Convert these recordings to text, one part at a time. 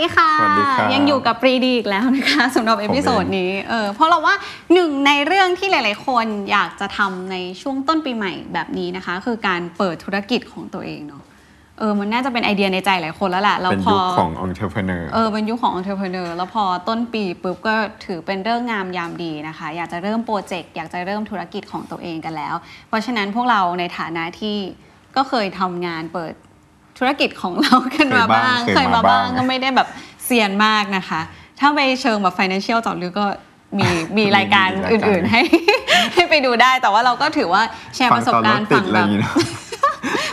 ดีค่ะ สวัสดีครับยังอยู่กับปรีดีอีกแล้วนะคะสำหรับ episode นี้เออเพราะเราว่าหนึ่งในเรื่องที่หลาย ๆ คนอยากจะทำในช่วงต้นปีใหม่แบบนี้นะคะ คือการเปิดธุรกิจของตัวเองเนาะเออมันน่าจะเป็นไอเดียในใจหลายคนแล้วแหละแล้วเป็นพอยุคของ entrepreneur เออเป็นยุคของ entrepreneur แล้วพอต้นปีปุ๊บก็ถือเป็นเรื่องงามยามดีนะคะ อยากจะเริ่มโปรเจกต์อยากจะเริ่มธุรกิจของตัวเองกันแล้ว เพราะฉะนั้นพวกเราในฐานะที่ก็เคยทำงานเปิด ธุรกิจของเรากันมาบ้าง เคยมาบ้างก็ไม่ได้แบบเซียนมากนะคะ ถ้าไปเชิงแบบ financial เจอดลึกก็มีมีรายการอื่นๆให้ให้ไปดูได้แต่ว่าเราก็ถือว่าแชร์ประสบการณ์ฟัฟังงตอนรถติดอะไรแบอบย่างงี้เนอะ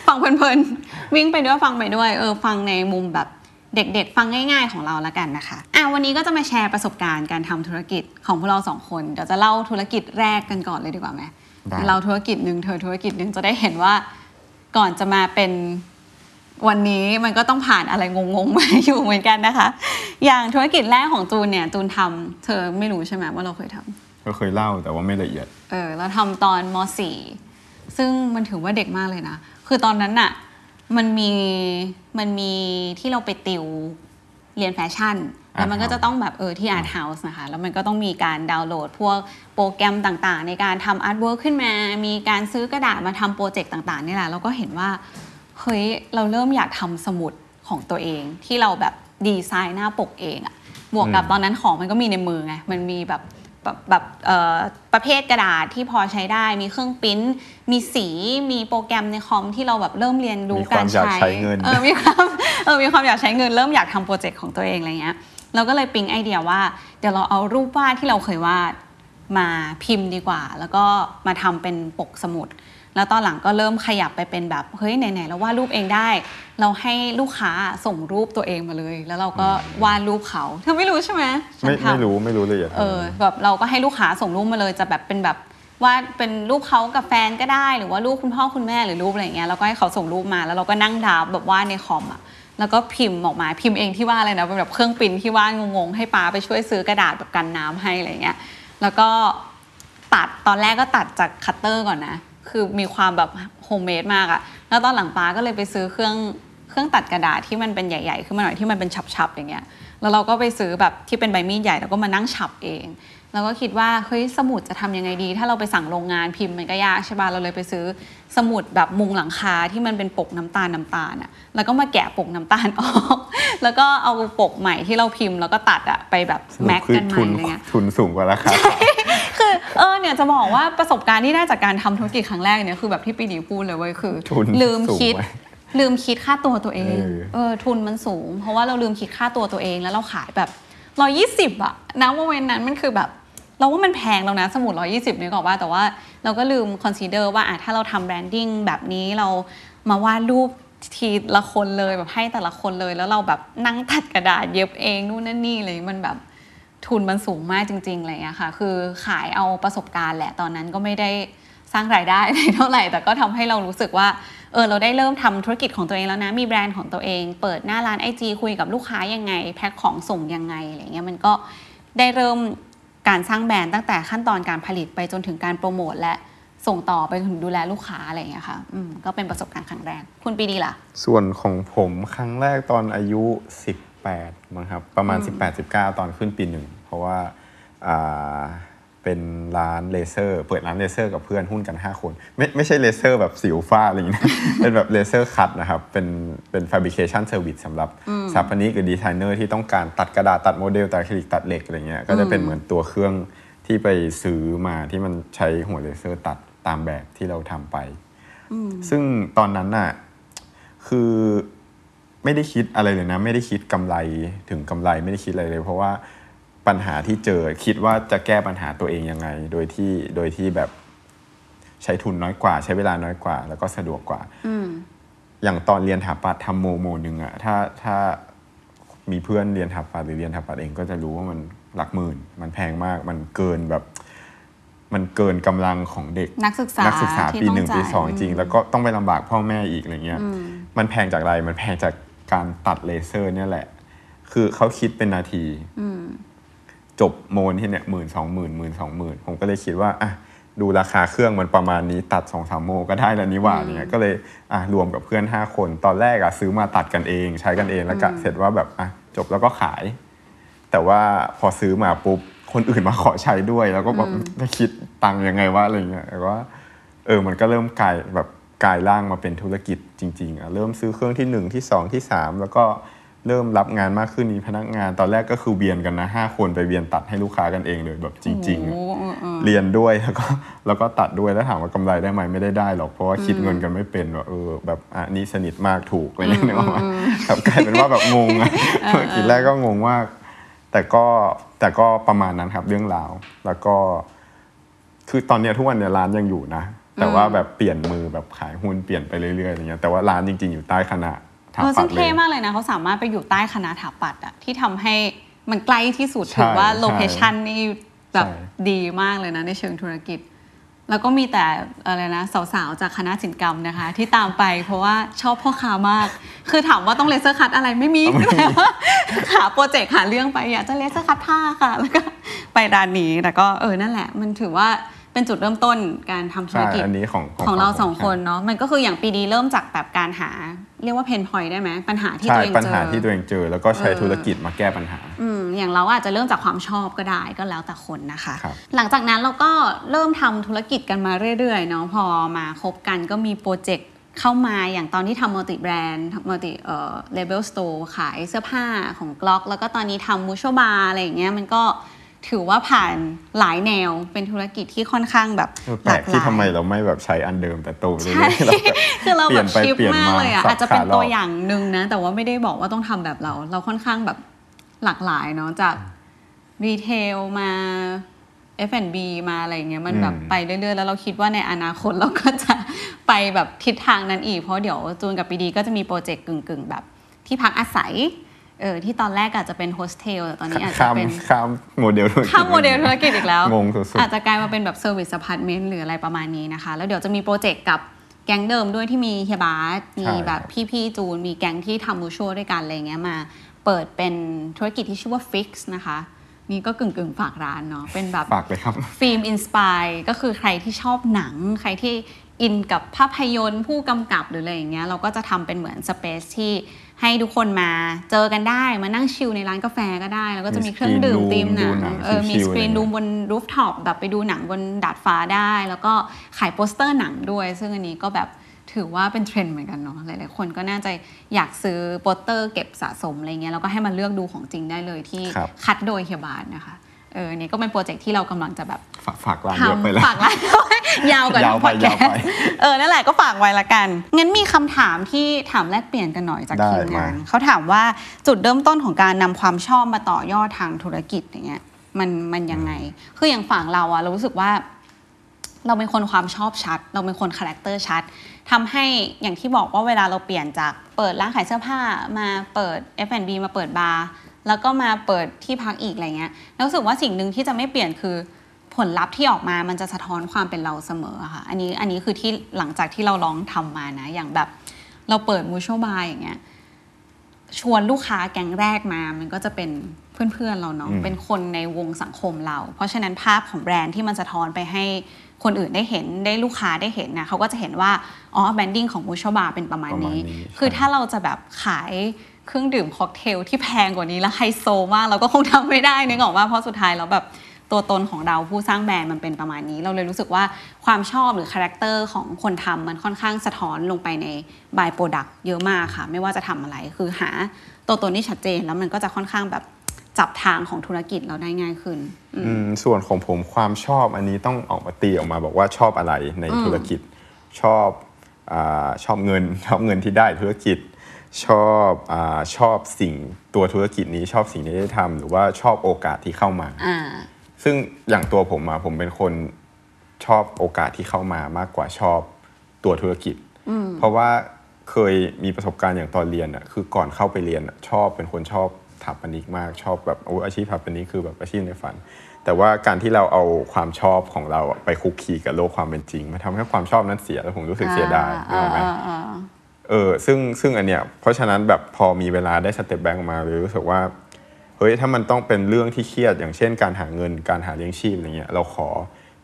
ฟังเพลินๆ วิ่งไปด้วยฟังไปด้วยเออฟังในมุมแบบเด็กๆ ฟังง่ายๆ ของเราละกันนะคะ อะวันนี้ก็จะมาแชร์ประสบการณ์การทำธุรกิจของพวกเราสองคน เดี๋ยวจะเล่าธุรกิจแรกกันก่อนเลยดีกว่าไหมได้เราธุรกิจหนึ่งเธอธุรกิจหนึ่งจะได้เห็นว่าก่อนจะมาเป็น วันนี้มันก็ต้องผ่านอะไรงงๆมาอยู่เหมือนกันนะคะ อย่างธุรกิจแรกของจูนเนี่ยจูนทำเธอไม่รู้ใช่ไหมว่าเราเคยทำก็เคยเล่าแต่ว่าไม่ละเอียด เออเราทำตอนม.4 ซึ่งมันถือว่าเด็กมากเลยนะ คือตอนนั้นน่ะมันมีมันมีที่เราไปติวเรียนแฟชั่นแล้วมันก็จะต้องแบบเออที่ Art House นะคะ แล้วมันก็ต้องมีการดาวน์โหลด พวกโปรแกรมต่างๆ ในการทำ artwork ขึ้นมา มีการซื้อกระดาษมาทำโปรเจกต์ต่างๆนี่แหละเราก็เห็นว่า เฮ้ยเราเริ่มอยากทำสมุดของตัวเองที่เราแบบดีไซน์หน้าปกเองอะบวกกับอืมตอนนั้นของมันก็มีในมือไงมันมีแบบแบบแบบเอ่อประเภทกระดาษที่พอใช้ได้มีเครื่องปริ้นท์มีสีมีโปรแกรมในคอมที่เราแบบเริ่มเรียนรู้มีควาามรกอยากใช้ใช้เงินเออมีความเออมีความอยากใช้เงิน เริ่มอยากทำโปรเจกต์ของตัวเองอะไรเงี้ยเราก็เลยปิ๊งไอเดียว่าเดี๋ยวเราเอารูปวาดที่เราเคยวาดมาพิมพ์ดีกว่า แล้วก็มาทำเป็นปกสมุด แล้วตอนหลังก็เริ่มขยับไปเป็นแบบเฮ้ยไหนๆเราวาดรูปเองได้ เราให้ลูกค้าส่งรูปตัวเองมาเลย แล้วเราก็วาดรูปเขาเธอไม่รู้ใช่ไหมฉันไม่ทำ ไม่รู้ไม่รู้ละเอียดเออแบบเราก็ให้ลูกค้าส่งรูปมาเลยจะแบบเป็นแบบว่าเป็นรูปเขากับแฟนก็ได้ หรือว่ารูปคุณพ่อคุณแม่หรือรูปอะไรอย่างเงี้ยเราก็ให้เขาส่งรูปมาแล้วเราก็นั่งดาวแบบวาดในคอมอะแล้วก็พิมพ์ออกมาพิมพ์เองที่ว่าเลยนะเป็นแบบเครื่องปริ้นที่ว่างงๆให้ป้าไปช่วยซื้อกระดาษแบบกันน้ำให้อะไรเงี้ยแล้วก็ตัดตอนแรกก็ตัดจากคัตเตอร์ก่อนนะ คือมีความแบบ homemade มากอะแล้วตอนหลังป้าก็เลยไปซื้อเครื่องเครื่องตัดกระดาษที่มันเป็นใหญ่ๆขึ้นมาหน่อยที่มันเป็นฉับๆอย่างเงี้ย แล้วเราก็ไปซื้อแบบที่เป็นใบมีดใหญ่แล้วก็มานั่งฉับเอง แล้วก็คิดว่าเฮ้ยสมุดจะทำยังไงดี ถ้าเราไปสั่งโรงงานพิมพ์มันก็ยากใช่ป่ะเราเลยไปซื้อสมุดแบบมุงหลังคาที่มันเป็นปกน้ำตาลน้ำตาลอะแล้วก็มาแกะปกน้ำตาลออก แล้วก็เอาปกใหม่ที่เราพิมพ์แล้วก็ตัดอะไปแบบสรุปแม็กคือกันใหม่ทุนอะไรเงี้ยทุนสูงกว่าราคาคือ เออเนี่ยจะบอกว่าประสบการณ์ที่ได้จากการทำธุรกิจครั้งแรกเนี่ยคือแบบที่ปีดีพูดเลยเว้ยคือทุนลืมสูงคิดไหมลืมคิดค่าตัวตัวเองเออเออทุนมันสูง เพราะว่าเราลืมคิดค่าตัวตัวเองแล้วเราขายแบบร้อยี่สิบอะนะ moment นั้นมันคือแบบ เราว่ามันแพงแล้วนะสมุดร้อยยี่สิบนี่ก็ว่าแต่ว่าเราก็ลืม consider ว่าอะถ้าเราทำ branding แบบนี้เรามาวาดรูปทีละคนเลยแบบให้แต่ละคนเลย แล้วเราแบบนั่งตัดกระดาษเย็บเองนู่นนั่นนี่เลยมันแบบ ทุนมันสูงมากจริงๆอะไรเงี้ยค่ะ คือขายเอาประสบการณ์แหละตอนนั้นก็ไม่ได้สร้างรายได้เท่าไหร่ แต่ก็ทำให้เรารู้สึกว่าเออเราได้เริ่มทำธุรกิจของตัวเองแล้วนะ มีแบรนด์ของตัวเอง เปิดหน้าร้านไอจีคุยกับลูกค้ายังไง แพ็คของส่งยังไงอะไรเงี้ยมันก็ได้เริ่มการสร้างแบรนด์ตั้งแต่ขั้นตอนการผลิตไปจนถึงการโปรโมทและส่งต่อไปถึงดูแลลูกค้าอะไรเงี้ยค่ะอืมก็เป็นประสบการณ์ครั้งแรก คุณปีดีล่ะ ส่วนของผมครั้งแรกตอนอายุ 18มั้งครับประมาณ 18-19 ตอนขึ้นปีหนึ่ง เพราะว่าอ่าเป็นร้านเลเซอร์เปิดร้านเลเซอร์กับเพื่อนหุ้นกัน 5 คน ไม่ไม่ใช่เลเซอร์แบบสิวฝ้าอะไรอย่างนี้นะเป็นแบบ laser cut นะครับ เป็นเป็น fabrication service สำหรับสถาปนิกหรือดีไซเนอร์ที่ต้องการตัดกระดาษตัดโมเดลตัดอะคริลิกตัดเหล็กอะไรเงี้ยก็จะเป็นเหมือนตัวเครื่องที่ไปซื้อมาที่มันใช้หัวเลเซอร์ตัดตามแบบที่เราทำไป ซึ่งตอนนั้นน่ะคือ ไม่ได้คิดอะไรเลยนะ ไม่ได้คิดกำไรถึงกำไรไม่ได้คิดอะไรเลย เพราะว่าปัญหาที่เจอคิดว่าจะแก้ปัญหาตัวเองยังไง โดยที่โดยที่แบบใช้ทุนน้อยกว่า ใช้เวลาน้อยกว่า แล้วก็สะดวกกว่าอย่างตอนเรียนถาปัดทำโมโมหนึ่งอะถ้าถ้ามีเพื่อนเรียนถาปัดหรือเรียนถาปัดเองก็จะรู้ว่ามันหลักหมื่น มันแพงมาก มันเกินแบบ มันเกินกำลังของเด็ก นักศึกษานักศึกษาที่ปีต้องหนึ่งปีจ่ายสองจริง แล้วก็ต้องไปลำบากพ่อแม่อีกอะไรเงี้ย มันแพงจากอะไร มันแพงจาก การตัดเลเซอร์ เนี่ยแหละ คือเขาคิดเป็นนาทีจบโมนที่เนี่ยหมื่นสองหมื่นหมื่นสองหมื่นผมก็เลยคิดว่าอะดูราคาเครื่องมันประมาณนี้ตัดสองสามโมก็ได้แล้วนี่หว่าเนี่ยก็เลยอะรวมกับเพื่อน5คน ตอนแรกอะซื้อมาตัดกันเอง ใช้กันเองแล้วก็เสร็จว่าแบบอะจบแล้วก็ขาย แต่ว่าพอซื้อมาปุ๊บคนอื่นมาขอใช้ด้วย แล้วก็แบบจะคิดตังค์ยังไงวะอะไรเงี้ยแต่ว่า เออมันก็เริ่มกลายแบบ กลายร่างมาเป็นธุรกิจจริงๆอะเริ่มซื้อเครื่องที่หนึ่งที่สองที่สามแล้วก็เริ่มรับงานมากขึ้นมีพนักงานตอนแรกก็คือเวียนกันนะห้าคนไปเวียนตัดให้ลูกค้ากันเองเลยแบบจริงๆอะโอ้โหเออเออเรียนด้วยแล้วก็แล้วก็ตัดด้วยแล้วถามว่ากำไรได้ไหมไม่ได้ได้หรอกเพราะว่าคิดเงินกันไม่เป็นว่าเออแบบอะนี่สนิทมากถูกอะไรอย่างเงี้ยนึกออกไหมแบบกลายเป็นว่าแบบงงอะทีแรกก็งงมากแต่ก็แต่ก็ประมาณนั้นครับเรื่องราว แล้วก็ คือตอนเนี้ยทุกวันเนี่ยร้านยังอยู่นะ แต่ว่าแบบเปลี่ยนมือแบบขายหุ้นเปลี่ยนไปเรื่อยๆอะไรเงี้ยแต่ว่าร้านจริง ๆอยู่ใต้คณะถาเออปัซึ่ดงเลเท่ยมากเลยนะเขาสามารถไปอยู่ใต้คณะถาปัดอะที่ทำให้มันใกล้ที่สุดใช่ถือว่าใช่โลเคชันนี่แบบใช่ดีมากเลยนะในเชิงธุรกิจ แล้วก็มีแต่อะไรนะสาวๆ จากคณะศิลปกรรมนะคะ ที่ตามไปเพราะว่าชอบพ่อค้ามาก คือถามว่าต้อง laser cut อะไรไม่มีแต่ว่าหาโปรเจกต์หาเรื่องไปอยากจะ laser cut ผ้าค่ะ แล้วก็ไปร้านนี้แต่ก็เออนั่นแหละ มันถือว่า เป็นจุดเริ่มต้นการทำธุรกิจใช่อันนี้ของของเราสองผมคนเนาะมันก็คืออย่างปีนี้เริ่มจากแบบการหา เรียกว่า pain point ได้ไหมปัญหาที่ใช่ตัวเองปัญเจหาอที่ตัวเองเจอ แล้วก็ใช้เออธุรกิจมาแก้ปัญหา อืมอย่างเราอาจจะเริ่มจากความชอบก็ได้ก็แล้วแต่คนนะคะ ครับหลังจากนั้นเราก็เริ่มทำธุรกิจกันมาเรื่อยๆเนาะพอมาคบกันก็มีโปรเจกต์เข้ามาอย่างตอนที่ทำมัลติแบรนด์มัลติเอ่อเลเวลสโตร์ขายเสื้อผ้าของกล็อก แล้วก็ตอนนี้ทำมูชบาร์อะไรอย่างเงี้ยมันก็ ถือว่าผ่านหลายแนวเป็นธุรกิจที่ค่อนข้างแบบเออหแปลลากกหที่ลายทำไมเราไม่แบบใช้อันเดิมแต่โตไปเรื่ใช่อยๆเราแบบคือเราแบบเปลี่ชิยปนไปเปลี่ยนมากมาเลยอะสับอาจจะเป็นขาหลอกตัวอย่างหนึ่งนะ แต่ว่าไม่ได้บอกว่าต้องทำแบบเรา เราค่อนข้างแบบหลากหลายเนาะจากรีเทลมา F&B มาอะไรอย่างเงี้ยมันแบบอืมไปเรื่อยๆ แล้วเราคิดว่าในอนาคตเราก็จะไปแบบทิศทางนั้นอีก เพราะเดี๋ยวจูนกับปีดีก็จะมีโปรเจกต์กึ่งๆ แบบที่พักอาศัย เออที่ตอนแรกอาจจะเป็นโฮสเทลแต่ตอนนี้อาจจะข้ามเป็นข้ามโมเดลธุรกิจข้ามโมเดลธุรกิจอีกแล้วงงสุดๆอาจจะกลายมาเป็นแบบ service apartment หรืออะไรประมาณนี้นะคะ แล้วเดี๋ยวจะมีโปรเจกต์กับแก๊งเดิมด้วยที่มีเฮียบาสมีใช่แบบพี่ๆจูน มีแก๊งที่ทำมูชัวด้วยกันอะไรเงี้ยมา เปิดเป็นธุรกิจที่ชื่อว่า Fix นะคะนี่ก็กึ่งกึ่งๆฝากร้านเนาะเป็นแบบฝากเลยครับฟิล์มอินสปายก็คือใครที่ชอบหนัง ใครที่อินกับภาพยนตร์ผู้กำกับหรืออะไรอย่างเงี้ยเราก็จะทำเป็นเหมือนสเปซที่ ให้ทุกคนมาเจอกันได้มานั่งชิลในร้านกาแฟก็ได้ แล้วก็จะมีเครื่องดื่มมีตีมหนัดูงหนังเออมีชิสลๆกรีนอะไรเงี้ยดูบนrooftop แบบไปดูหนังบนดาดฟ้าได้ แล้วก็ขายโปสเตอร์หนังด้วย ซึ่งอันนี้ก็แบบถือว่าเป็นเทรนด์เหมือนกันเนาะหลายๆคนก็น่าจะอยากซื้อโปสเตอร์เก็บสะสมอะไรเงี้ยแล้วก็ให้มาเลือกดูของจริงได้เลยที่ครับคัดโดยเฮียบาสนะคะ เออนี่ก็เป็นโปรเจกต์ที่เรากำลังจะแบบฝากฝากร้านเยอะไปแล้วทำฝากร้านยาวกว่าพอดแคสต์ ยาวไป ยาวไป เออนั่นแหละก็ฝากไว้ละกัน งั้นมีคำถามที่ถามแลกเปลี่ยนกันหน่อยจากได้ทีมงานมาเขาถามว่าจุดเริ่มต้นของการนำความชอบมาต่อยอดทางธุรกิจอย่างเงี้ยมันมันยังไง คืออย่างฝั่งเราอะเรารู้สึกว่า เราเป็นคนความชอบชัด เราเป็นคน character ชัดทำให้อย่างที่บอกว่าเวลาเราเปลี่ยนจากเปิดร้านขายเสื้อผ้ามาเปิด F&B มาเปิดบาร์ แล้วก็มาเปิดที่พักอีกอะไรเงี้ยแล้วรู้สึกว่าสิ่งหนึ่งที่จะไม่เปลี่ยนคือผลลัพธ์ที่ออกมามันจะสะท้อนความเป็นเราเสมออะค่ะ อันนี้อันนี้คือที่หลังจากที่เราลองทำมานะ อย่างแบบเราเปิดมูช a l บาร์อย่างเงี้ย ชวนลูกค้าแก๊งแรกมา มันก็จะเป็นเพื่อนๆเราเนาะอืมเป็นคนในวงสังคมเรา เพราะฉะนั้นภาพของแบรนด์ที่มันสะท้อนไปให้คนอื่นได้เห็น ได้ลูกค้าได้เห็นนะเขาก็จะเห็นว่า อ๋อ branding ของ Mutual Bar เป็นประมาณนี้ประมาณนี้คือใช่ถ้าเราจะแบบขาย เครื่องดื่มค็อกเทลที่แพงกว่านี้แล้วไฮโซมากเราก็คงทำไม่ได้นึกออกว่าเพราะสุดท้ายแล้วแบบตัวตนของเราผู้สร้างแบรนด์มันเป็นประมาณนี้ เราเลยรู้สึกว่าความชอบหรือ character ของคนทำมันค่อนข้างสะท้อนลงไปในบายโปรดักต์เยอะมากค่ะ ไม่ว่าจะทำอะไรคือหาตัวตนที่ชัดเจนแล้วมันก็จะค่อนข้างแบบจับทางของธุรกิจเราได้ง่ายขึ้นอืมส่วนของผมความชอบอันนี้ต้องออกมาตีออกมาบอกว่าชอบอะไรในธุรกิจชอบอชอบเงินชอบเงินที่ได้ธุรกิจ ชอบอาชอบสิ่งตัวธุรกิจนี้ชอบสิ่งที่ได้ทำหรือว่าชอบโอกาสที่เข้ามาอ่าซึ่งอย่างตัวผมอะผมเป็นคนชอบโอกาสที่เข้ามามากกว่าชอบตัวธุรกิจ เพราะว่าเคยมีประสบการณ์อย่างตอนเรียนอะคือก่อนเข้าไปเรียนอะชอบเป็นคนชอบสถาปนิกมากชอบแบบโอ้อาชีพสถาปนิกคือแบบอาชีพในฝันแต่ว่าการที่เราเอาความชอบของเราอะไปคลุกคลีกับโลกความเป็นจริงมันทำให้ความชอบนั้นเสียแล้วผมรู้สึกเสียดายนึกออกไหมอ่าอ่าอ่า เออซึ่งซึ่งอันเนี้ยเพราะฉะนั้นแบบพอมีเวลาได้ step back มาเลยรู้สึกว่าเฮ้ยถ้ามันต้องเป็นเรื่องที่เครียดอย่างเช่น การหาเงินการหาเลี้ยงชีพอะไรเงี้ยเราขอ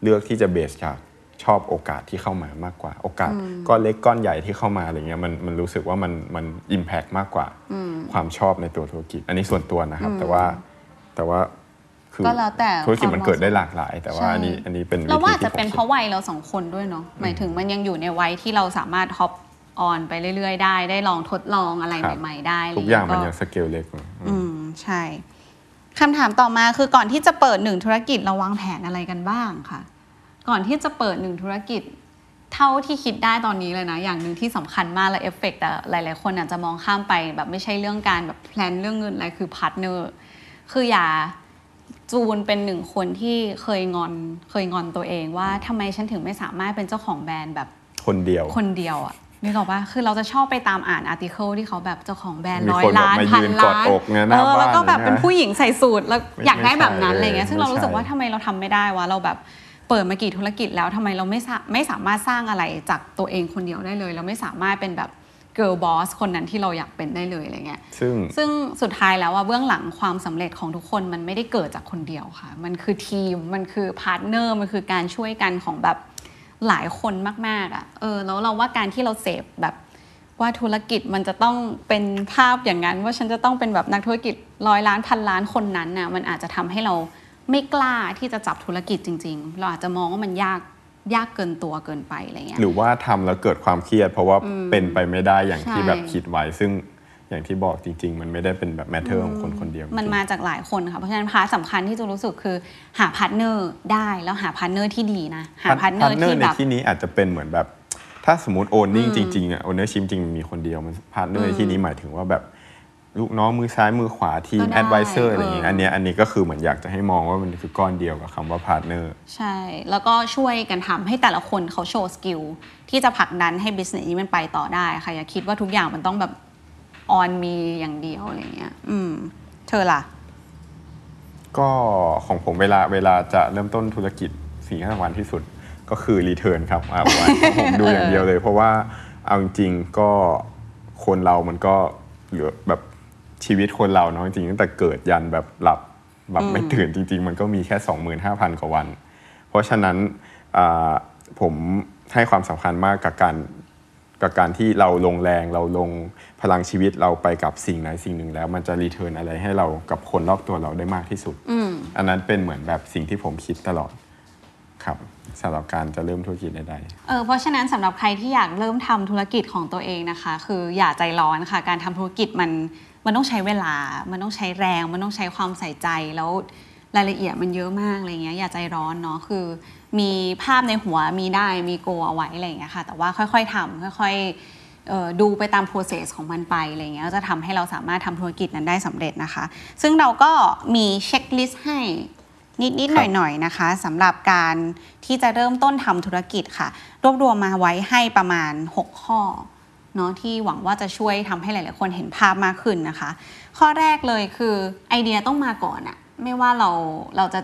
เลือกที่จะเบสจากชอบโอกาสที่เข้ามามากกว่า โอกาสก้อนเล็กก้อนใหญ่ที่เข้ามาอะไรเงี้ยมันมันรู้สึกว่ามันมันอิมแพกมากกว่าความชอบในตัวธุรกิจ อันนี้ส่วนตัวนะครับ แต่ว่าแต่ว่าคือก็แล้วแต่ธุรกิจมันความเหมาะเกิดได้หลากหลาย แต่ว่าใช่อันนี้อันนี้เป็นเราวิว่าธีอาจที่จะผมเป็นคิดเพราะวัยเราสองคนด้วยเนาะหมายถึงมันยังอยู่ในวัยที่เราสามารถฮอป ออนไปเรื่อย ๆ ได้ ได้ลองทดลองอะไรครับ ใหม่ ๆ ได้ะไรทุกอย่างมันก็ยังสเกลเล็กอยู่อืมใช่คำถามต่อมาคือก่อนที่จะเปิดหนึ่งธุรกิจเราวางแผนอะไรกันบ้างค่ะก่อนที่จะเปิดหนึ่งธุรกิจ เท่าที่คิดได้ตอนนี้เลยนะ อย่างหนึ่งที่สำคัญมากและเอฟเฟกต์แต่หลาย ๆ คนอาจจะมองข้ามไปแบบไม่ใช่เรื่องการแบบแพลนเรื่องเงินอะไรคือพาร์ทเนอร์คืออย่า จูนเป็นหนึ่งคนที่เคยงอนเคยงอนตัวเองว่าทำไมฉันถึงไม่สามารถเป็นเจ้าของแบรนด์แบบคนเดียว คนเดียวอะ นึกออกปะคือเราจะชอบไปตามอ่านอาร์ติเคิลที่เขาแบบเจ้าของแบรนด์มีร้อยคนแบบล้านมาพันยืนกอล้าดนอกเนี่ยหเอน้าอบ้านแล้วก็แบบเลยนะเป็นผู้หญิงใส่สูทแล้วไม่อยากได้แบบนั้นไม่อะไรใช่เงี้ยซึ่งไม่เรารู้สึกว่าใช่ทำไมเราทำไม่ได้วะเราแบบเปิดมากี่ธุรกิจแล้วทำไมเราไม่สาไม่สามารถสร้างอะไรจากตัวเองคนเดียวได้เลย เราไม่สามารถเป็นแบบ girl boss คนนั้นที่เราอยากเป็นได้เลยอะไรเงี้ยซึ่งซึ่งสุดท้ายแล้วว่าเบื้องหลังความสำเร็จของทุกคนมันไม่ได้เกิดจากคนเดียวค่ะ มันคือทีมมันคือ partner มันคือการช่วยกันของแบบ หลายคนมากๆอะค่ะเออแล้วเราว่าการที่เราเสพแบบว่าธุรกิจมันจะต้องเป็นภาพอย่างนั้น ว่าฉันจะต้องเป็นแบบนักธุรกิจร้อยล้านพันล้านคนนั้นน่ะมันอาจจะทำให้เราไม่กล้าที่จะจับธุรกิจจริง ๆ เราอาจจะมองว่ามันยากยากเกินตัวเกินไปอะไรเงี้ยหรือว่าทำแล้วเกิดความเครียด เพราะว่าเป็นไปไม่ได้อย่างที่ใช่แบบคิดไว้ซึ่ง อย่างที่บอกจริง ๆ มันไม่ได้เป็นแบบ matter ของคนคนเดียว มันจริงมาจากหลายคนค่ะ เพราะฉะนั้น part สำคัญที่จะรู้สึกคือหา partner ได้แล้วหา partner ที่ดีนะ หา partner ที่ในแบบที่นี้อาจจะเป็นเหมือนแบบ ถ้าสมมติ owning จริงๆอะ ownership จริงมีคนเดียวมัน partner ในที่นี้หมายถึงว่าแบบลูกน้องมือซ้ายมือขวาทีมก็ได้แอดไวเซอร์อะไรอย่างเงี้ยเอออัอันเนี้ยอันนี้ก็คือเหมือนอยากจะให้มองว่ามันคือก้อนเดียวกับคำว่า partnerใช่ แล้วก็ช่วยกันทำให้แต่ละคนเขาโชว์ skill ที่จะผลักดันให้ business นี้มันไปต่อได้ค่ะอย่าคิดว่าทุกอย่างมันต้องแบบ owner มีอย่างเดียวอะไรเงี้ยอืม เธอล่ะ ก็ของผมเวลาเวลาจะเริ่มต้นธุรกิจสิ่งที่สำคัญที่สุดก็คือ return ครับเอาไว้ผมดูอย่างเดียวเลย เพราะว่าเอาจริงๆก็คนเรามันก็เหลือแบบชีวิตคนเราเนาะจริงๆตั้งแต่เกิดยันแบบหลับแบบไม่ตื่นจริง ๆ มันก็มีแค่ 25,000 กว่าวัน เพราะฉะนั้นอ่าผมให้ความสำคัญมากกับการ กับการที่เราลงแรงเราลงพลังชีวิตเราไปกับสิ่งไหนสิ่งหนึ่งแล้ว มันจะรีเทิร์นอะไรให้เรากับคนรอบตัวเราได้มากที่สุดอันนั้นเป็นเหมือนแบบสิ่งที่ผมคิดตลอดครับสำหรับการจะเริ่มธุรกิจใดเออเพราะฉะนั้นสำหรับใครที่อยากเริ่มทำธุรกิจของตัวเองนะคะ คืออย่าใจร้อนค่ะ การทำธุรกิจมันมันต้องใช้เวลา มันต้องใช้แรง มันต้องใช้ความใส่ใจแล้วรายละเอียดมันเยอะมากอะไรเงี้ยอย่าใจร้อนเนาะคือ มีภาพในหัวมีได้มีโกเอาไว้อะไรอย่างเงี้ยค่ะ แต่ว่าค่อยๆทำค่อยๆเอ่อดูไปตาม process ของมันไปอะไรเงี้ยก็จะทำให้เราสามารถทำธุรกิจนั้นได้สำเร็จนะคะ ซึ่งเราก็มี checklist ให้นิดๆหน่อยๆครับนะคะสำหรับการที่จะเริ่มต้นทำธุรกิจค่ะ รวบรวมมาไว้ให้ประมาณ 6 ข้อเนาะที่หวังว่าจะช่วยทำให้หลาย ๆ คนเห็นภาพมากขึ้นนะคะ ข้อแรกเลยคือไอเดียต้องมาก่อนอะไม่ว่าเราเราจะ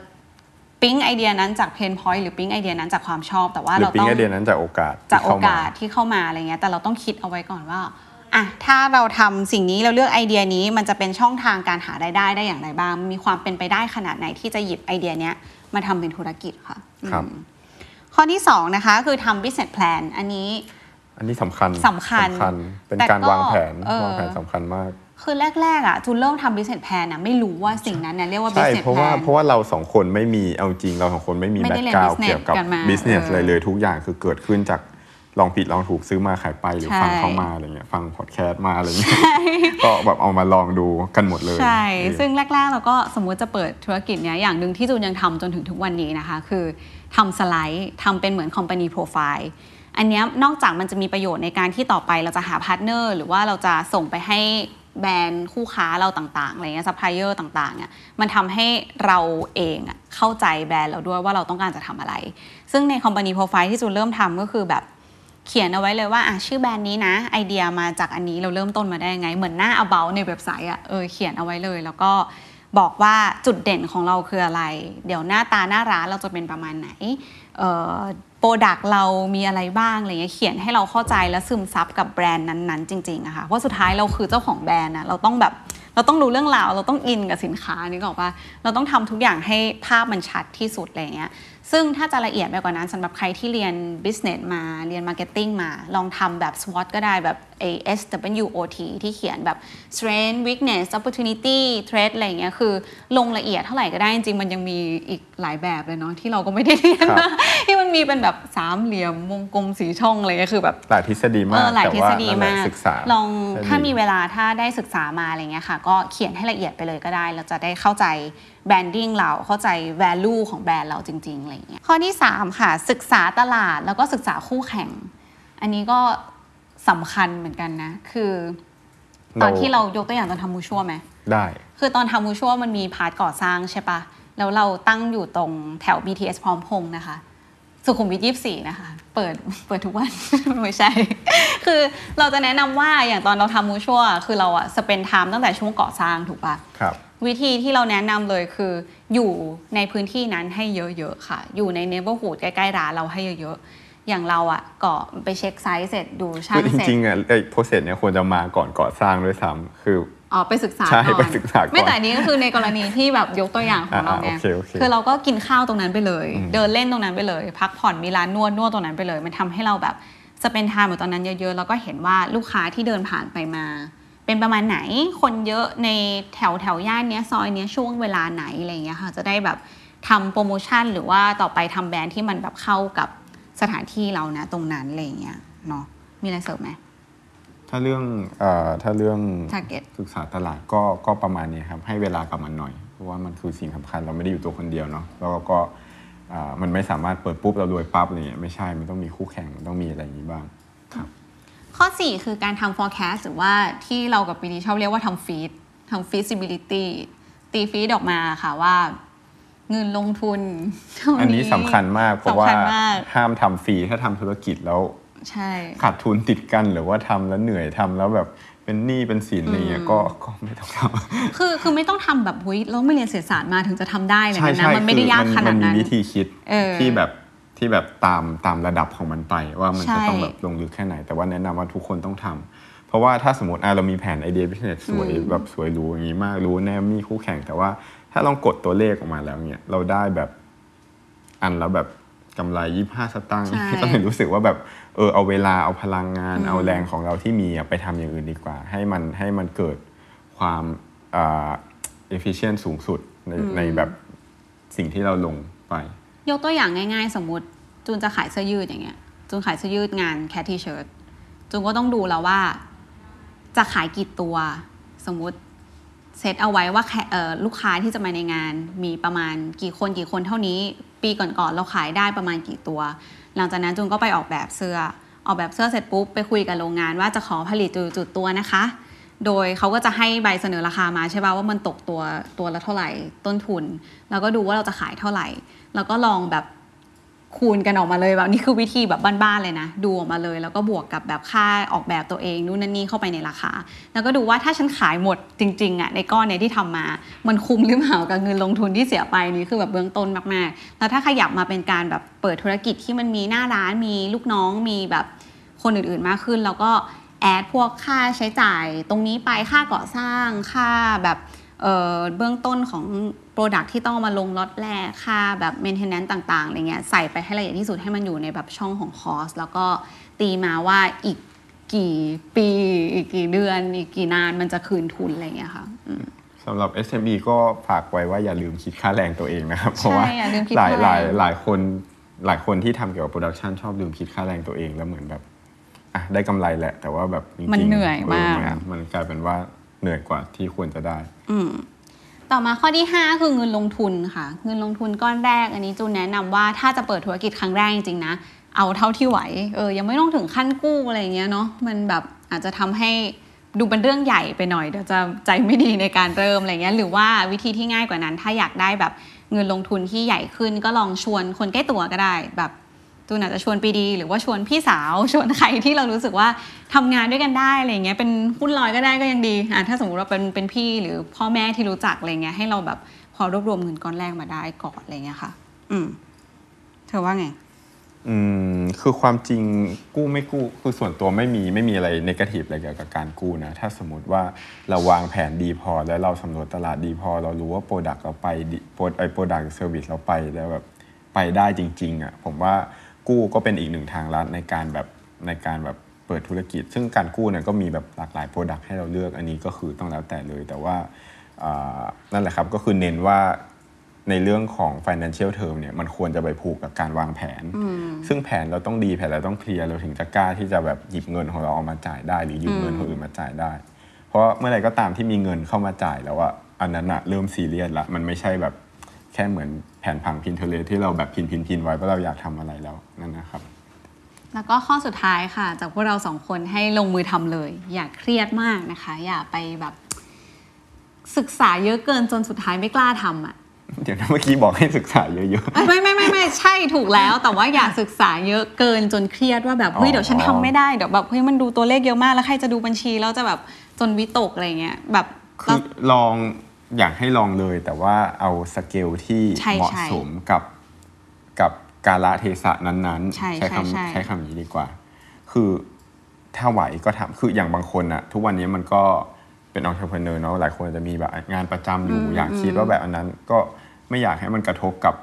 ปิ๊งไอเดียนั้นจาก pain point หรือปิ๊งไอเดียนั้นจากความชอบ แต่ว่าๆต้องหรือเราปิ๊งไอเดียนั้นจากโอกาสที่เข้ามา จากโอกาสที่เข้ามาอะไรเงี้ยแต่เราต้องคิดเอาไว้ก่อนว่าอะถ้าเราทำสิ่งนี้เราเลือกไอเดียนี้มันจะเป็นช่องทางการหารายได้ได้อย่างไรบ้าง มีความเป็นไปได้ขนาดไหนที่จะหยิบไอเดียเนี้ยมาทำเป็นธุรกิจค่ะครับอืมข้อที่สองนะคะคือทำ business plan อันนี้ อันนี้สำคัญสำคัญ เป็นแต่การก็วางแผนเออวางแผนสำคัญมาก คือแรกๆอะจูนเริ่มทำ business plan อะไม่รู้ว่าสิ่งนั้นเนี่ยเรียกว่าใช่ business เพราะว่า plan เพราะว่าเราสองคนไม่มีเอาจริงเราสองคนไม่มีไม่แบ็ได้กเรียนกราว business เกี่ยวกับกันมาบิสเนสเอออะไรเลยทุกอย่างคือเกิดขึ้นจากลองผิดลองถูกซื้อมาขายไปหรือใช่ฟังเขามาอะไรเงี้ยฟังพอดแคสต์มาอะไรเงี้ยก็แบบเอามาลองดูกันหมดเลยใช่เออซึ่งแรกๆเราก็สมมุติจะเปิดธุรกิจเนี้ยอย่างหนึ่งที่จูนยังทำจนถึงทุกวันนี้นะคะ คือทำสไลด์ทำเป็นเหมือน company profile อันเนี้ยนอกจากมันจะมีประโยชน์ในการที่ต่อไปเราจะหา partner หรือว่าเราจะส่งไปให้ แบรนด์คู่ค้าเราต่างๆอะไรเงี้ยซัพพลายเออร์ต่างๆเนี่ยมันทำให้เราเองอะเข้าใจแบรนด์เราด้วยว่าเราต้องการจะทำอะไร ซึ่งใน company profile ที่จูนเริ่มทำก็คือแบบเขียนเอาไว้เลยว่าอะชื่อแบรนด์นี้นะ ไอเดียมาจากอันนี้เราเริ่มต้นมาได้ยังไง เหมือนหน้า about ในเว็บไซต์อะเออเขียนเอาไว้เลย แล้วก็บอกว่าจุดเด่นของเราคืออะไร เดี๋ยวหน้าตาหน้าร้านเราจะเป็นประมาณไหนโป รดักเรามีอะไรบ้างอะไรเงี้ยเขียนให้เราเข้าใจและซึมซับกับแบรนด์นั้นๆ จริงๆอะค่ะเพราะสุดท้ายเราคือเจ้าของแบรนด์นะเราต้องแบบเราต้องรู้เรื่องราวเราต้องอินกับสินค้านี่ก็บอกว่าเราต้องทำทุกอย่างให้ภาพมันชัดที่สุดอะไรเงี้ยซึ่งถ้าจะละเอียดไปกว่านั้นสำหรับใครที่เรียน business มาเรียน marketing มา ลองทำแบบ SWOT ก็ได้แบบ ASWOT ที่เขียนแบบ strength weakness opportunity threat อะไรเงี้ยคือลงละเอียดเท่าไหร่ก็ได้จริงๆมันยังมีอีกหลายแบบเลยเนาะที่เราก็ไม่ได้เรียนมาที่มันมีเป็นแบบสามเหลี่ยมวงกลมสีช่องอะไรเงี้ยคือแบบหลายทฤษฎีมากหลายทฤษฎีมากศึกษาลองถ้ามีเวลาถ้าได้ศึกษามาอะไรเงี้ยค่ะ ก็เขียนให้ละเอียดไปเลยก็ได้ เราจะได้เข้าใจ branding เราเข้าใจ value ของแบรนด์เราจริงๆอะไรเงี้ยข้อที่ 3 ค่ะ ศึกษาตลาดแล้วก็ศึกษาคู่แข่ง อันนี้ก็สำคัญเหมือนกันนะ คือ ตอนที่เรายกตัวอย่างตอนทำ Mutual ได้ไหม คือตอนทำ Mutual มันมี part ก่อสร้างใช่ปะแล้วเราตั้งอยู่ตรงแถว BTS พร้อมพงนะคะ สุขุมวิทยี่สี่นะคะ เปิดเปิดทุกวัน ไม่ใช่ คือเราจะแนะนำว่าอย่างตอนเราทำมูชัวคือเราอะ spend time ตั้งแต่ช่วงก่อสร้างถูกปะครับวิธีที่เราแนะนำเลยคืออยู่ในพื้นที่นั้นให้เยอะๆค่ะ อยู่ใน neighborhood ใกล้ๆร้านเราให้เยอะๆ อย่างเราอะก็ไป check site เสร็จดูช่างเสร็จจริงๆอะไอ้ process เนี่ยควรจะมาก่อนก่อสร้างด้วยซ้ำคือ อ๋อไปศึกษาใช่ไปศึกษาไม่แต่นี้ก็คือในกรณีที่แบบยกตัวอย่างของเราไงคือเราก็กินข้าวตรงนั้นไปเลย เดินเล่นตรงนั้นไปเลย พักผ่อนมีร้านนวดนวดตรงนั้นไปเลย มันทำให้เราแบบสเปนทามอยู่ตอนนั้นเยอะๆแล้วก็เห็นว่าลูกค้าที่เดินผ่านไปมา เป็นประมาณไหนคนเยอะในแถวแถวย่านนี้ซอยนี้ช่วงเวลาไหนอะไรเงี้ยค่ะจะได้แบบทำโปรโมชั่นหรือว่าต่อไปทำแบรนด์ที่มันแบบเข้ากับสถานที่เรานะตรงนั้นอะไรเงี้ยเนาะมีอะไรเสริมไหม ถ้าเรื่องเอ่อถ้าเรื่อง Target ศึกษาตลาดก็ก็ประมาณนี้ครับ ให้เวลากับมันหน่อย เพราะว่ามันคือสิ่งสำคัญเราไม่ได้อยู่ตัวคนเดียวเนาะแล้วก็มันไม่สามารถเปิดปุ๊บเรารวยปั๊บอะไรเงี้ยไม่ใช่มันต้องมีคู่แข่งมันต้องมีอะไรอย่างนี้บ้างครับ ข้อ 4 คือการทำ forecast หรือว่าที่เรากับปีนี้ชอบเรียกว่าทำ feed ทำ feasibility ตีฟีดออกมาค่ะว่าเงินลงทุนอันนี้สำคัญมากเพราะว่าห้ามทำฟรีถ้าทำธุรกิจแล้ว ขาดทุนติดกันหรือว่าทำแล้วเหนื่อยทำแล้วแบบเป็นหนี้เป็นสินอะไรเงี้ยก็ก็ไม่ต้องทำคือคือไม่ต้องทำแบบเฮ้ยเราไม่เรียนเศรษฐศาสตร์มาถึงจะทำได้เลยนะมันไม่ได้ยากขนาดนั้นมันมีวิธีคิดที่แบบที่แบบตามตามระดับของมันไปว่ามันจะต้องแบบลงลึกแค่ไหน แต่ว่าแนะนำว่าทุกคนต้องทำเพราะว่าถ้าสมมติเรามีแผนไอเดียบิสเนสสวยแบบสวยรู้อย่างนี้มากรู้แน่มีคู่แข่ง แต่ว่าถ้าลองกดตัวเลขออกมาแล้วเนี่ยเราได้แบบอันแล้วแบบกำไรยี่ห้าสตางค์ก็เลยรู้สึกว่าแบบ เออเอาเวลาเอาพลังงาน เอาแรงของเราที่มีไปทำอย่างอื่นดีกว่า ให้มันให้มันเกิดความefficient สูงสุดในในแบบสิ่งที่เราลงไป ยกตัวอย่างง่ายๆ สมมติจูนจะขายเสื้อยืดอย่างเงี้ยจูนขายเสื้อยืดงาน Cat T-Shirt จูนก็ต้องดูแล้วว่า จะขายกี่ตัว สมมุติเซตเอาไว้ว่าลูกค้าที่จะมาในงานมีประมาณกี่คนกี่คนเท่านี้ ปีก่อนๆเราขายได้ประมาณกี่ตัว หลังจากนั้นจูนก็ไปออกแบบเสื้อ ออกแบบเสื้อเสร็จปุ๊บไปคุยกับโรงงานว่าจะขอผลิตจุดตัวนะคะ โดยเขาก็จะให้ใบเสนอราคามาใช่ป่าว่ามันตกตัวตัวละเท่าไหร่ต้นทุน แล้วก็ดูว่าเราจะขายเท่าไหร่ แล้วก็ลองแบบ คูณกันออกมาเลยแบบนี่คือวิธีแบบบ้านๆเลยนะ ดูออกมาเลย แล้วก็บวกกับแบบค่าออกแบบตัวเองนู่นนั่นนี่เข้าไปในราคา แล้วก็ดูว่าถ้าฉันขายหมดจริงๆอะในก้อนเนี้ยที่ทำมา มันคุ้มหรือเปล่ากับเงินลงทุนที่เสียไปนี่คือแบบเบื้องต้นมากๆ แล้วถ้าขยับมาเป็นการแบบเปิดธุรกิจที่มันมีหน้าร้านมีลูกน้องมีแบบคนอื่นๆมากขึ้น แล้วก็ add พวกค่าใช้จ่ายตรงนี้ไปค่าก่อสร้างค่าแบบเบื้องต้นของ product ที่ต้องมาลงล็อตแรกค่าแบบ maintenance ต่างๆอะไรเงี้ยใส่ไปให้ละเอียดที่สุดให้มันอยู่ในแบบช่องของ cost แล้วก็ตีมาว่าอีกกี่ปีอีกกี่เดือน อีกกี่นานมันจะคืนทุนอะไรเงี้ยค่ะสำหรับ SME ก็ฝากไว้ว่าอย่าลืมคิดค่าแรงตัวเองนะครับ เพราะว่าหลายหลายหลายคนหลายคนที่ทำเกี่ยวกับโปรดักชันชอบลืมคิดค่าแรงตัวเองแล้วเหมือนแบบอะได้กำไรแหละ แต่ว่าแบบมันเหนื่อยมาก มันกลายเป็นว่าเหนื่อยกว่าที่ควรจะได้ อื ต่อมาข้อที่ 5 คือเงินลงทุนค่ะ เงินลงทุนก้อนแรก อันนี้จูนแนะนำว่าถ้าจะเปิดธุรกิจครั้งแรกจริงๆนะ เอาเท่าที่ไหวเออยังไม่ต้องถึงขั้นกู้อะไรเงี้ยเนาะมันแบบอาจจะทำให้ดูเป็นเรื่องใหญ่ไปหน่อยเดี๋ยวจะใจไม่ดีในการเริ่มอะไรเงี้ยหรือว่าวิธีที่ง่ายกว่านั้น ถ้าอยากได้แบบเงินลงทุนที่ใหญ่ขึ้นก็ลองชวนคนใกล้ตัวก็ได้แบบ จูนอาจจะชวนปีดี หรือว่าชวนพี่สาวชวนใครที่เรารู้สึกว่าทำงานด้วยกันได้อะไรเงี้ยเป็นหุ้นลอยก็ได้ก็ยังดีอะถ้าสมมติเราเป็นเป็นพี่หรือพ่อแม่ที่รู้จักอะไรเงี้ยให้เราแบบพอรวบรวมเงินก้อนแรกมาได้ก่อนอะไรเงี้ยค่ะ อืม เธอว่าไง อืม คือความจริงกู้ไม่กู้ คือส่วนตัวไม่มีไม่มีอะไรนกาทีฟอะไรเกี่ยวกับการกู้นะ ถ้าสมมติว่าเราวางแผนดีพอ แล้วเราสำรวจตลาดดีพอ เรารู้ว่า product เราไปโปรไอ product service เราไปแล้วแบบไปได้จริง ๆอะผมว่า กู้ก็เป็นอีกหนึ่งทางลัดในการแบบในการแบบเปิดธุรกิจ ซึ่งการกู้เนี่ยก็มีแบบหลากหลาย product ให้เราเลือกอันนี้ก็คือต้องแล้วแต่เลย แต่ว่าอ่านั่นแหละครับก็คือเน้นว่าในเรื่องของ financial term เนี่ยมันควรจะไปผูกกับการวางแผน ซึ่งแผนเราต้องดีแผนเราต้องเคลียร์เราถึงจะกล้าที่จะแบบหยิบเงินของเราออกมาจ่ายได้ หรือยืมเงินคนอื่นมาจ่ายได้ เพราะเมื่อไหร่ก็ตามที่มีเงินเข้ามาจ่ายแล้วว่าอันนั้นอะเริ่มซีเรียสละมันไม่ใช่แบบแค่เหมือนแผนผังพินเทเลที่เราแบบพินพินพินไว้ว่าเราอยากทำอะไรแล้วนั่นนะครับ แล้วก็ข้อสุดท้ายค่ะ จากพวกเราสองคนให้ลงมือทำเลย อย่าเครียดมากนะคะ อย่าไปแบบ ศึกษาเยอะเกินจนสุดท้ายไม่กล้าทำอะเดี๋ยวนะเมื่อกี้บอกให้ศึกษาเยอะไม่ไม่ไม่ไม่ใช่ถูกแล้ว แต่ว่าอย่าศึกษาเยอะเกินจนเครียดว่าแบบเฮ้ยอ๋อเดี๋ยวฉันทำไม่ได้เดี๋ยวแบบเฮ้ยมันดูตัวเลขเยอะมากแล้วใครจะดูบัญชีแล้วจะแบบจนวิตกอะไรเงี้ยแบบๆคือลอง อยากให้ลองเลย แต่ว่าเอาสเกลที่ใช่เหมาะใช่สมกับกับกาลเทศะนั้นๆ ใช่ใช่คำใช่ใช้คำนี้ดีกว่า คือถ้าไหวก็ทำคืออย่างบางคนอะทุกวันนี้มันก็เป็นองค์ประกอบเนาะหลายคนจะมีแบบงานประจำอยู่อยากคิดว่าแบบอันนั้นก็ไม่อยากให้มันกระทบกับ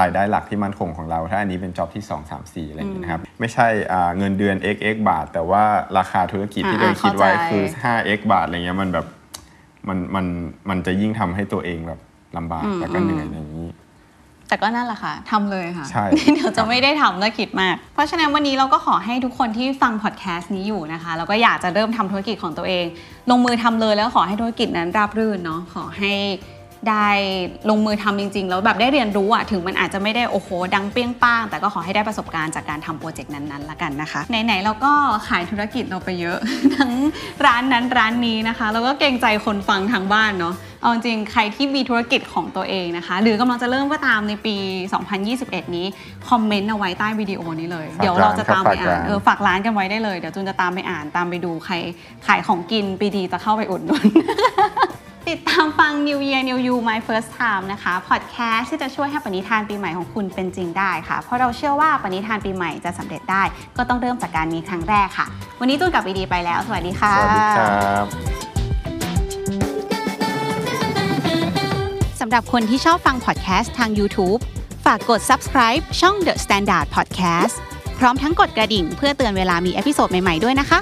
รายได้หลักที่มั่นคงของเรา ถ้าอันนี้เป็นจ็อบที่ 2 3 4 อะไรอย่างเงี้ยนะครับ ไม่ใช่อ่าเงินเดือน xx บาท แต่ว่าราคาธุรกิจที่อ่าเราคิดไว้เข้าใจคือ 5x บาทอะไรเงี้ยมันแบบ มันมันมันจะยิ่งทำให้ตัวเองแบบลำบากแล้วก็เหนื่อยอะไรอย่างนี้ แต่ก็นั่นแหละค่ะทำเลยค่ะใช่เดี๋ยวจะไม่ได้ทำแล้วคิดมาก เพราะฉะนั้นวันนี้เราก็ขอให้ทุกคนที่ฟังพอดแคสต์นี้อยู่นะคะ แล้วก็อยากจะเริ่มทำธุรกิจของตัวเอง ลงมือทำเลยแล้วขอให้ธุรกิจนั้นราบรื่นเนาะขอให้ ได้ลงมือทำจริง ๆ แล้วแบบได้เรียนรู้อะถึงมันอาจจะไม่ได้โอ้โห ดังเปรี้ยงป้าง แต่ก็ขอให้ได้ประสบการณ์จากการทำโปรเจกต์นั้นๆละกันนะคะ ไหน ๆ เราก็ขายธุรกิจเราไปเยอะ ทั้งร้านนั้นร้านนี้นะคะแล้วก็เกรงใจคนฟังทางบ้านเนาะเอาจริงๆใครที่มีธุรกิจของตัวเองนะคะ หรือกำลังจะเริ่มก็ตามในปี 2021 นี้ คอมเมนต์เอาไว้ใต้วิดีโอนี้เลยฝากเดี๋ยวเราจะตามไปอ่านร้านครับเออฝากร้านกันไว้ได้เลย เดี๋ยวจูนจะตามไปอ่านตามไปดูใครขายของกินปีดีจะเข้าไปอุดหนุน ติดตามฟัง New Year New You My First Time นะคะพอดแคสต์ที่จะช่วยให้ปณิธานปีใหม่ของคุณเป็นจริงได้ค่ะ เพราะเราเชื่อว่าปณิธานปีใหม่จะสำเร็จได้ ก็ต้องเริ่มจากการมีครั้งแรกค่ะ วันนี้จูนกับปีดีไปแล้ว สวัสดีค่ะ สวัสดีครับสำหรับคนที่ชอบฟังพอดแคสต์ทาง YouTube ฝากกด subscribe ช่อง The Standard Podcast พร้อมทั้งกดกระดิ่งเพื่อเตือนเวลามี episode ใหม่ๆด้วยนะคะ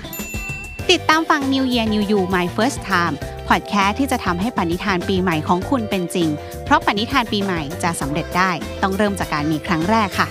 ติดตามฟัง New Year New You My First Time podcast ที่จะทำให้ปณิธานปีใหม่ของคุณเป็นจริง เพราะปณิธานปีใหม่จะสำเร็จได้ ต้องเริ่มจากการมีครั้งแรกค่ะ